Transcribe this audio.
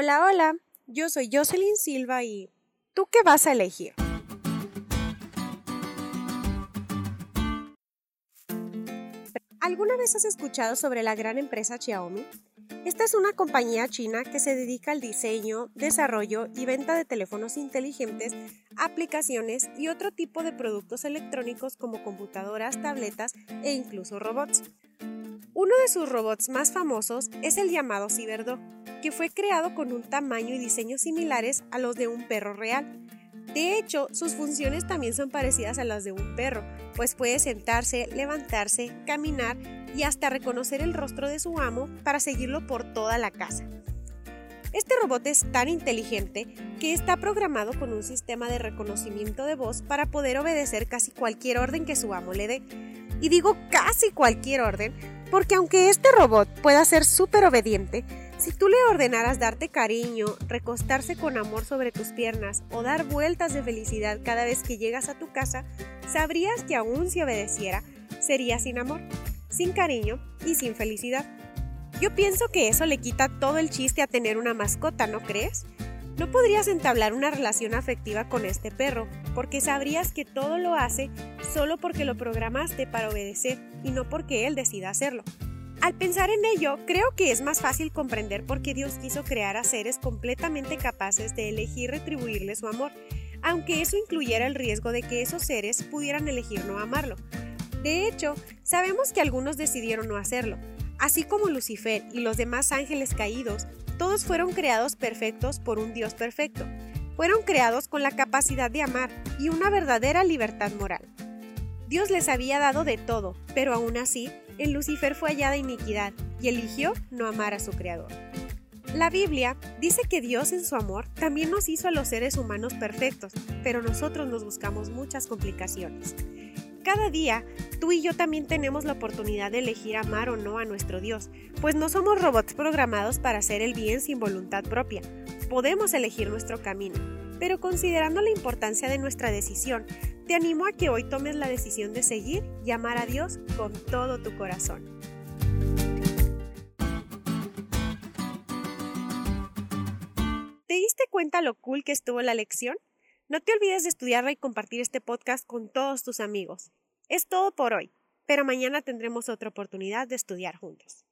Hola, hola, yo soy Jocelyn Silva y ¿tú qué vas a elegir? ¿Alguna vez has escuchado sobre la gran empresa Xiaomi? Esta es una compañía china que se dedica al diseño, desarrollo y venta de teléfonos inteligentes, aplicaciones y otro tipo de productos electrónicos como computadoras, tabletas e incluso robots. Uno de sus robots más famosos es el llamado Cyberdog, que fue creado con un tamaño y diseño similares a los de un perro real. De hecho, sus funciones también son parecidas a las de un perro, pues puede sentarse, levantarse, caminar y hasta reconocer el rostro de su amo para seguirlo por toda la casa. Este robot es tan inteligente que está programado con un sistema de reconocimiento de voz para poder obedecer casi cualquier orden que su amo le dé. Y digo casi cualquier orden porque aunque este robot pueda ser súper obediente, si tú le ordenaras darte cariño, recostarse con amor sobre tus piernas o dar vueltas de felicidad cada vez que llegas a tu casa, sabrías que aún si obedeciera, sería sin amor, sin cariño y sin felicidad. Yo pienso que eso le quita todo el chiste a tener una mascota, ¿no crees? No podrías entablar una relación afectiva con este perro, porque sabrías que todo lo hace solo porque lo programaste para obedecer y no porque él decida hacerlo. Al pensar en ello, creo que es más fácil comprender por qué Dios quiso crear a seres completamente capaces de elegir retribuirle su amor, aunque eso incluyera el riesgo de que esos seres pudieran elegir no amarlo. De hecho, sabemos que algunos decidieron no hacerlo, así como Lucifer y los demás ángeles caídos todos fueron creados perfectos por un Dios perfecto. Fueron creados con la capacidad de amar y una verdadera libertad moral. Dios les había dado de todo, pero aún así, en Lucifer fue hallada iniquidad y eligió no amar a su Creador. La Biblia dice que Dios en su amor también nos hizo a los seres humanos perfectos, pero nosotros nos buscamos muchas complicaciones. Cada día, tú y yo también tenemos la oportunidad de elegir amar o no a nuestro Dios, pues no somos robots programados para hacer el bien sin voluntad propia. Podemos elegir nuestro camino, pero considerando la importancia de nuestra decisión, te animo a que hoy tomes la decisión de seguir y amar a Dios con todo tu corazón. ¿Te diste cuenta lo cool que estuvo la lección? No te olvides de estudiarla y compartir este podcast con todos tus amigos. Es todo por hoy, pero mañana tendremos otra oportunidad de estudiar juntos.